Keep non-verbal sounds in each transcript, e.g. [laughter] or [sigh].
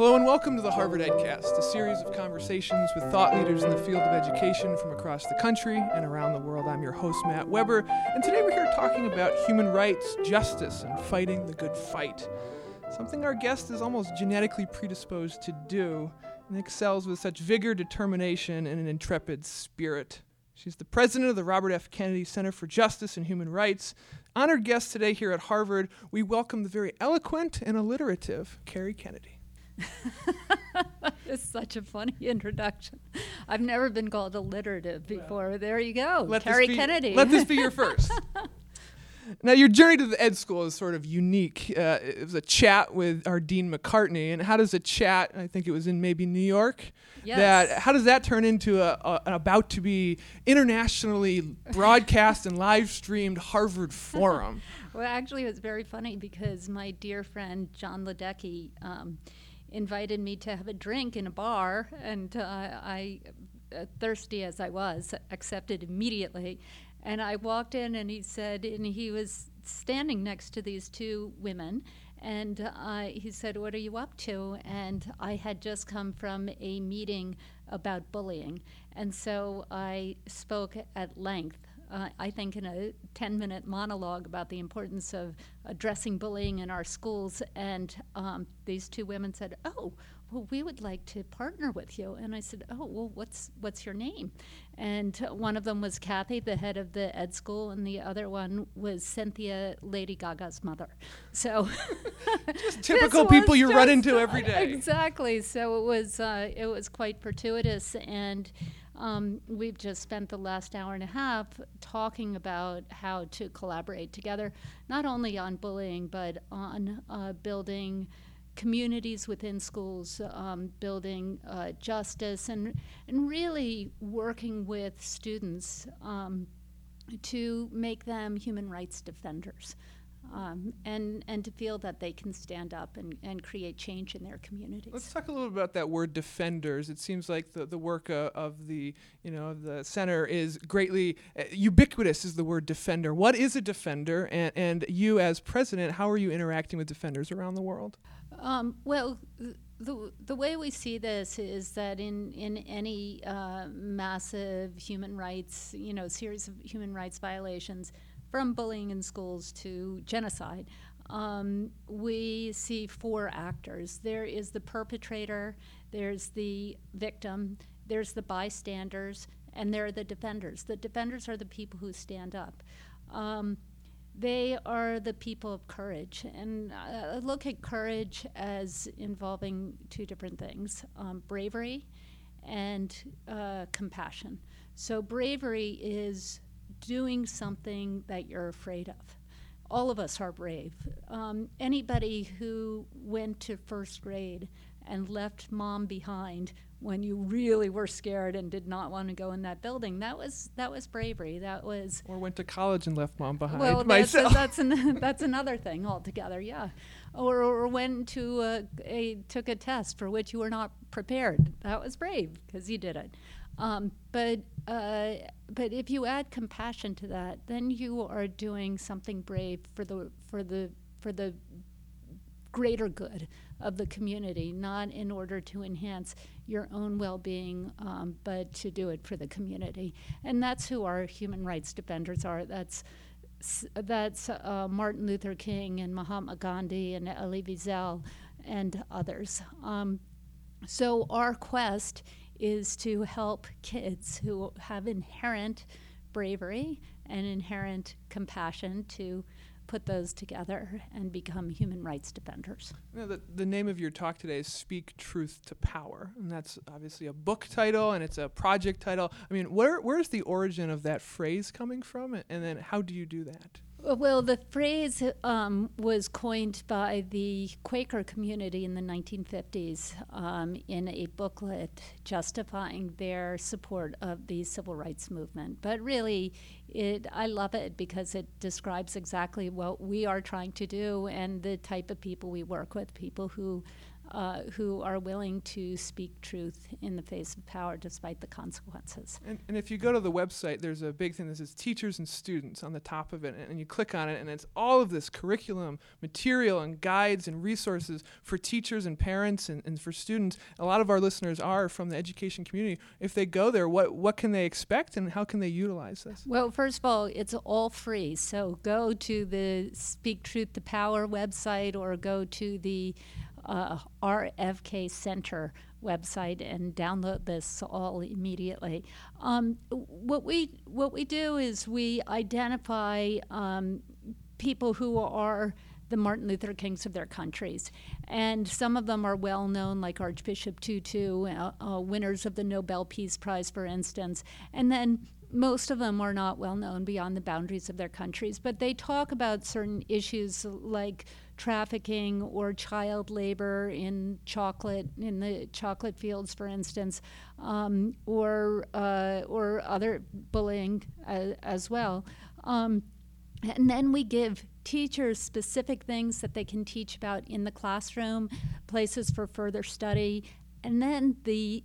Hello and welcome to the Harvard EdCast, a series of conversations with thought leaders in the field of education from across the country and around the world. I'm your host, Matt Weber, and today we're here talking about human rights, justice, and fighting the good fight. Something our guest is almost genetically predisposed to do and excels with such vigor, determination, and an intrepid spirit. She's the president of the Robert F. Kennedy Center for Justice and Human Rights. Honored guest today here at Harvard, we welcome the very eloquent and alliterative Kerry Kennedy. [laughs] It's such a funny introduction. I've never been called alliterative before. there you go, Let Kerry be, Kennedy. Let this be your first. [laughs] now, your journey to the ed school is sort of unique. Uh, it was a chat with our Dean McCartney, and how does a chat? I think it was in maybe New York. Yes. That how does that turn into a, a an about to be internationally broadcast and live streamed Harvard [laughs] forum? well, actually, it was very funny because my dear friend John Ledecky um, invited me to have a drink in a bar, and uh, I, uh, thirsty as I was, accepted immediately. And I walked in, and he said, and he was standing next to these two women. And uh, he said, What are you up to? And I had just come from a meeting about bullying. And so I spoke at length uh, I think, in a 10 minute monologue about the importance of addressing bullying in our schools. And um, these two women said, Oh, well, we would like to partner with you. And I said, Oh, well, what's, what's your name? And one of them was Kathy, the head of the ed school, and the other one was Cynthia, Lady Gaga's mother. So, [laughs] just typical people you run into [laughs] every day. Exactly. So it was, uh, it was quite fortuitous. And um, we've just spent the last hour and a half talking about how to collaborate together, not only on bullying, but on uh, building communities within schools, um, building uh, justice, and, and really working with students um, to make them human rights defenders um, and and to feel that they can stand up and, and create change in their communities. Let's talk a little bit about that word defenders. It seems like the, the work uh, of the you know the center is greatly uh, ubiquitous. Is the word defender? What is a defender? And and you as president, how are you interacting with defenders around the world? Um, well. the, the way we see this is that in, in any uh, massive human rights, you know, series of human rights violations, from bullying in schools to genocide, um, we see four actors. There is the perpetrator, there's the victim, there's the bystanders, and there are the defenders. The defenders are the people who stand up. Um, they are the people of courage. And I look at courage as involving two different things um, bravery and uh, compassion. So, bravery is doing something that you're afraid of. All of us are brave. Um, anybody who went to first grade and left mom behind when you really were scared and did not want to go in that building. That was that was bravery. That was or went to college and left mom behind. Well, [laughs] that's a, that's, an, [laughs] that's another thing altogether. Yeah, or or went to a, a took a test for which you were not prepared. That was brave because you did it. Um, but uh, but if you add compassion to that, then you are doing something brave for the for the for the greater good of the community, not in order to enhance your own well-being, um, but to do it for the community. And that's who our human rights defenders are. That's that's uh, Martin Luther King and Mahatma Gandhi and Elie Wiesel and others. Um, so our quest is to help kids who have inherent bravery and inherent compassion to put those together and become human rights defenders. You know, the, the name of your talk today is Speak Truth to Power. And that's obviously a book title and it's a project title. I mean, where, where's the origin of that phrase coming from? And then how do you do that? Well, the phrase um, was coined by the Quaker community in the 1950s um, in a booklet justifying their support of the civil rights movement. But really, it, I love it because it describes exactly what we are trying to do and the type of people we work with people who uh, who are willing to speak truth in the face of power despite the consequences. And, and if you go to the website, there's a big thing that says teachers and students on the top of it, and, and you click on it, and it's all of this curriculum, material, and guides and resources for teachers and parents and, and for students. A lot of our listeners are from the education community. If they go there, what, what can they expect and how can they utilize this? Well, first of all, it's all free. So go to the Speak Truth to Power website or go to the uh, RFK Center website and download this all immediately. Um, what we what we do is we identify um, people who are the Martin Luther Kings of their countries. And some of them are well known, like Archbishop Tutu, uh, uh, winners of the Nobel Peace Prize, for instance. And then most of them are not well known beyond the boundaries of their countries, but they talk about certain issues like trafficking or child labor in chocolate in the chocolate fields, for instance, um, or uh, or other bullying as, as well. Um, and then we give teachers specific things that they can teach about in the classroom, places for further study, and then the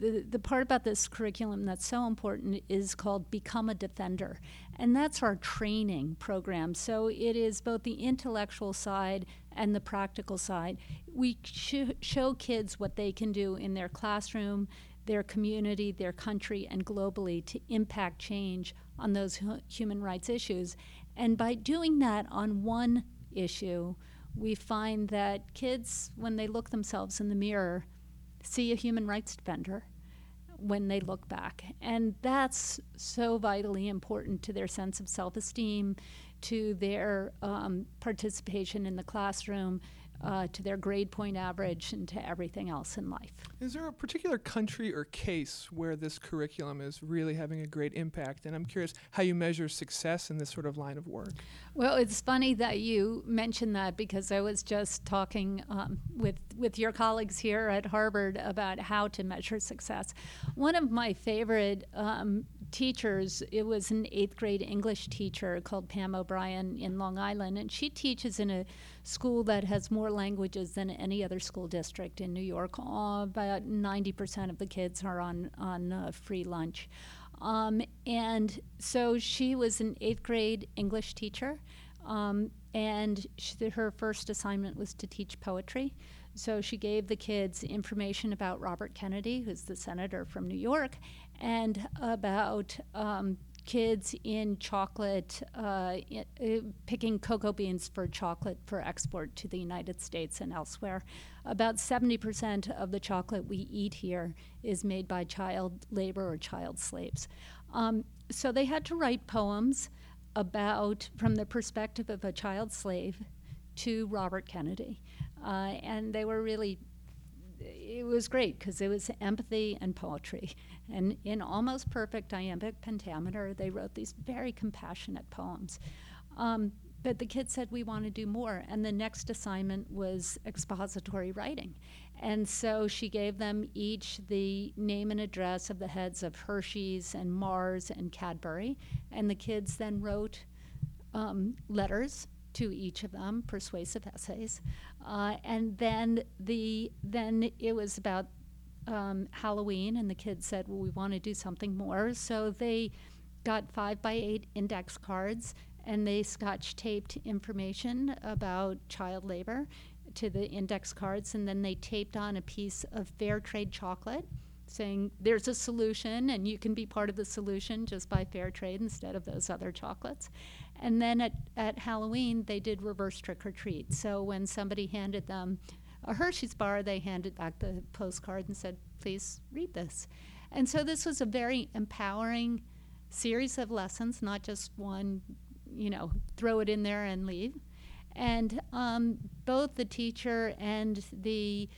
the, the part about this curriculum that's so important is called Become a Defender. And that's our training program. So it is both the intellectual side and the practical side. We sh- show kids what they can do in their classroom, their community, their country, and globally to impact change on those hu- human rights issues. And by doing that on one issue, we find that kids, when they look themselves in the mirror, see a human rights defender when they look back. And that's so vitally important to their sense of self esteem, to their um, participation in the classroom, uh, to their grade point average and to everything else in life. Is there a particular country or case where this curriculum is really having a great impact? And I'm curious how you measure success in this sort of line of work. Well, it's funny that you mentioned that because I was just talking um, with with your colleagues here at Harvard about how to measure success. One of my favorite um, teachers, it was an eighth grade English teacher called Pam O'Brien in Long Island, and she teaches in a school that has more languages than any other school district in New York. Uh, about 90% of the kids are on, on uh, free lunch. Um, and so she was an eighth grade English teacher, um, and she, her first assignment was to teach poetry. So she gave the kids information about Robert Kennedy, who's the senator from New York, and about um, kids in chocolate, uh, uh, picking cocoa beans for chocolate for export to the United States and elsewhere. About 70% of the chocolate we eat here is made by child labor or child slaves. Um, so they had to write poems about, from the perspective of a child slave, to Robert Kennedy. Uh, and they were really it was great because it was empathy and poetry. And in almost perfect iambic pentameter, they wrote these very compassionate poems. Um, but the kids said, We want to do more. And the next assignment was expository writing. And so she gave them each the name and address of the heads of Hershey's and Mars and Cadbury. And the kids then wrote um, letters to each of them, persuasive essays. Uh, and then the then it was about um, Halloween, and the kids said, "Well, we want to do something more." So they got five by eight index cards, and they scotch taped information about child labor to the index cards, and then they taped on a piece of fair trade chocolate saying there's a solution and you can be part of the solution just by fair trade instead of those other chocolates. And then at, at Halloween, they did reverse trick or treat. So when somebody handed them a Hershey's bar, they handed back the postcard and said, please read this. And so this was a very empowering series of lessons, not just one, you know, throw it in there and leave. And um, both the teacher and the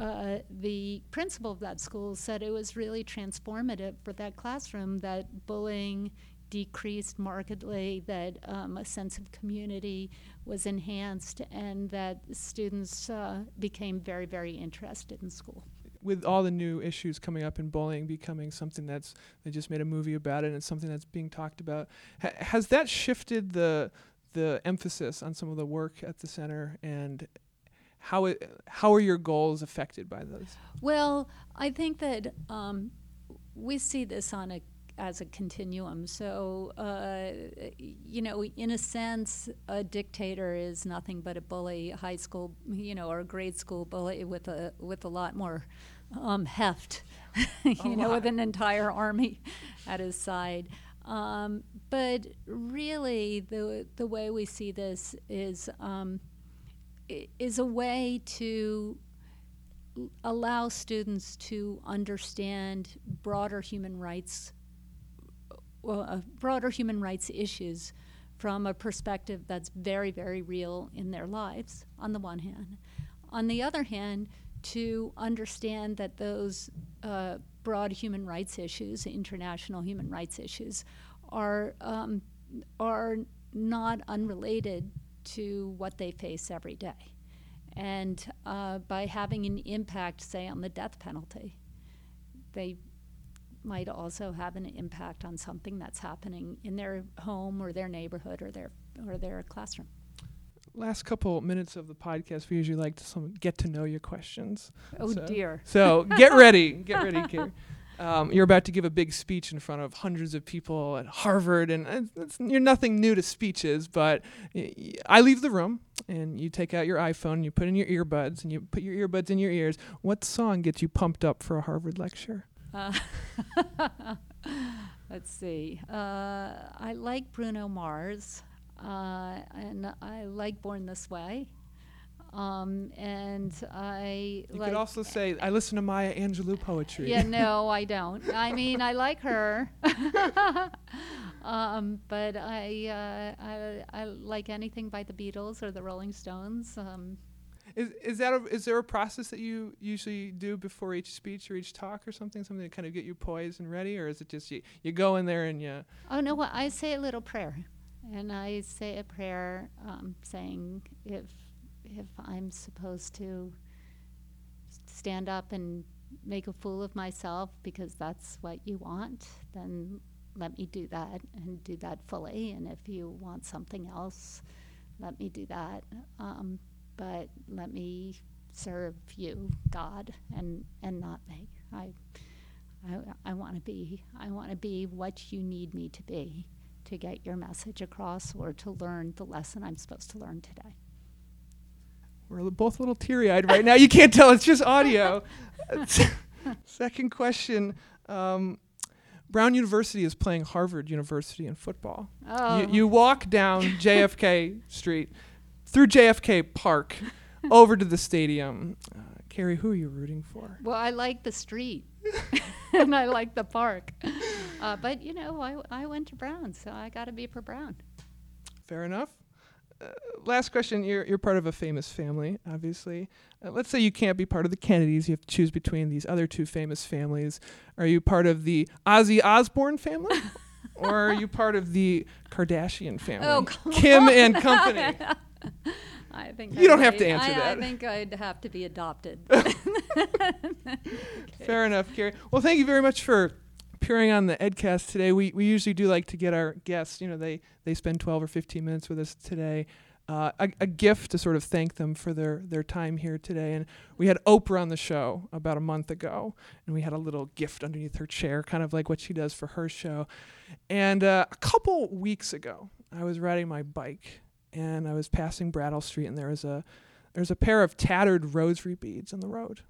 uh, the principal of that school said it was really transformative for that classroom that bullying decreased markedly, that um, a sense of community was enhanced, and that students uh, became very, very interested in school. With all the new issues coming up in bullying becoming something that's, they just made a movie about it and it's something that's being talked about, ha- has that shifted the, the emphasis on some of the work at the center and how it, how are your goals affected by those? Well, I think that um, we see this on a as a continuum. So, uh, you know, in a sense, a dictator is nothing but a bully, high school, you know, or a grade school bully with a with a lot more um, heft, [laughs] you know, with an entire army at his side. Um, but really, the the way we see this is um, is a way to allow students to understand broader human rights, uh, broader human rights issues from a perspective that's very, very real in their lives, on the one hand. On the other hand, to understand that those uh, broad human rights issues, international human rights issues, are um, are not unrelated to what they face every day, and uh, by having an impact, say, on the death penalty, they might also have an impact on something that's happening in their home or their neighborhood or their or their classroom last couple minutes of the podcast, we usually like to some get to know your questions. Oh so, dear. So get ready, get ready, [laughs] Kerry. Um, you're about to give a big speech in front of hundreds of people at Harvard, and you're nothing new to speeches. But I leave the room, and you take out your iPhone, you put in your earbuds, and you put your earbuds in your ears. What song gets you pumped up for a Harvard lecture? Uh, [laughs] let's see. Uh, I like Bruno Mars. Uh, and I like Born This Way. Um, and I you like could also say I listen to Maya Angelou poetry. Yeah, [laughs] no, I don't. I mean, I like her, [laughs] um, but I, uh, I I like anything by the Beatles or the Rolling Stones. Um, is is that a, is there a process that you usually do before each speech or each talk or something, something to kind of get you poised and ready, or is it just you you go in there and you? Oh no, well, I say a little prayer and I say a prayer um, saying if if I'm supposed to stand up and make a fool of myself because that's what you want, then let me do that and do that fully. And if you want something else, let me do that. Um, but let me serve you, God, and and not me. I I, I want to be I want to be what you need me to be to get your message across or to learn the lesson I'm supposed to learn today. We're both a little teary eyed right now. You can't tell, it's just audio. [laughs] [laughs] Second question. Um, Brown University is playing Harvard University in football. Oh. You, you walk down [laughs] JFK Street, through JFK Park, over to the stadium. Uh, Kerry, who are you rooting for? Well, I like the street. and I like the park. Uh, but you know, I, I went to Brown, so I got to be for Brown. Fair enough. Uh, last question. You're you're part of a famous family, obviously. Uh, let's say you can't be part of the Kennedys. You have to choose between these other two famous families. Are you part of the Ozzy Osbourne family? [laughs] or are you part of the Kardashian family? Oh, Kim on. and company. [laughs] I think you I don't have to answer I, that. I think I'd have to be adopted. [laughs] Fair enough, Kerry. Well, thank you very much for appearing on the Edcast today. We we usually do like to get our guests. You know, they they spend 12 or 15 minutes with us today. Uh, a, a, gift to sort of thank them for their, their time here today. And we had Oprah on the show about a month ago, and we had a little gift underneath her chair, kind of like what she does for her show. And uh, a couple weeks ago, I was riding my bike and I was passing Brattle Street, and there was a there's a pair of tattered rosary beads on the road.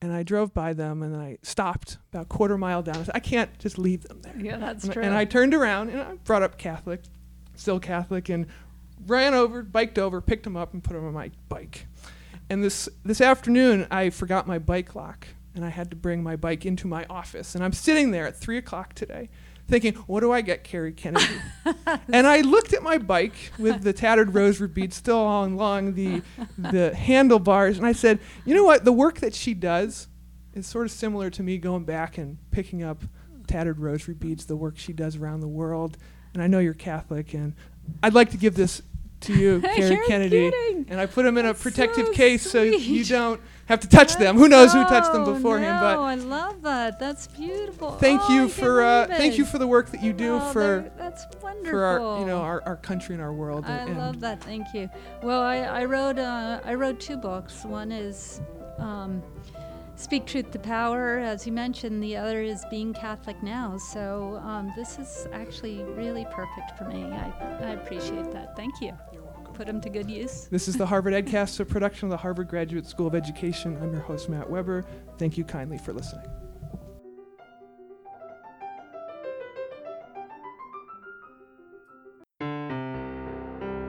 And I drove by them and I stopped about a quarter mile down. I said, I can't just leave them there. Yeah, that's and, true. And I turned around and I brought up Catholic, still Catholic, and ran over, biked over, picked them up, and put them on my bike. And this this afternoon, I forgot my bike lock, and I had to bring my bike into my office. And I'm sitting there at three o'clock today, thinking, what do I get Kerry Kennedy? [laughs] and I looked at my bike with the tattered rosary beads still along the, the handlebars, and I said, you know what? The work that she does is sort of similar to me going back and picking up tattered rosary beads, the work she does around the world. And I know you're Catholic, and I'd like to give this to you, [laughs] Kerry Kennedy. Kidding. And I put them in That's a protective so case sweet. so you don't have to touch them. Who knows who touched them Oh, beforehand? No, But I love that. That's beautiful. thank Oh, you can't for uh, thank you for the work that you do Oh, for that's wonderful. for our you know our, our country and our world. I and, and love that. Thank you. Well, I, I wrote uh, I wrote two books. One is um, Speak Truth to Power, as you mentioned. The other is Being Catholic Now. So um, this is actually really perfect for me. I, I appreciate that. Thank you. You're welcome. Put them to good use. This is the Harvard EdCast, a production of the Harvard Graduate School of Education. I'm your host Matt Weber. Thank you kindly for listening.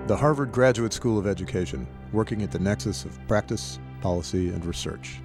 The Harvard Graduate School of Education, working at the nexus of practice, policy, and research.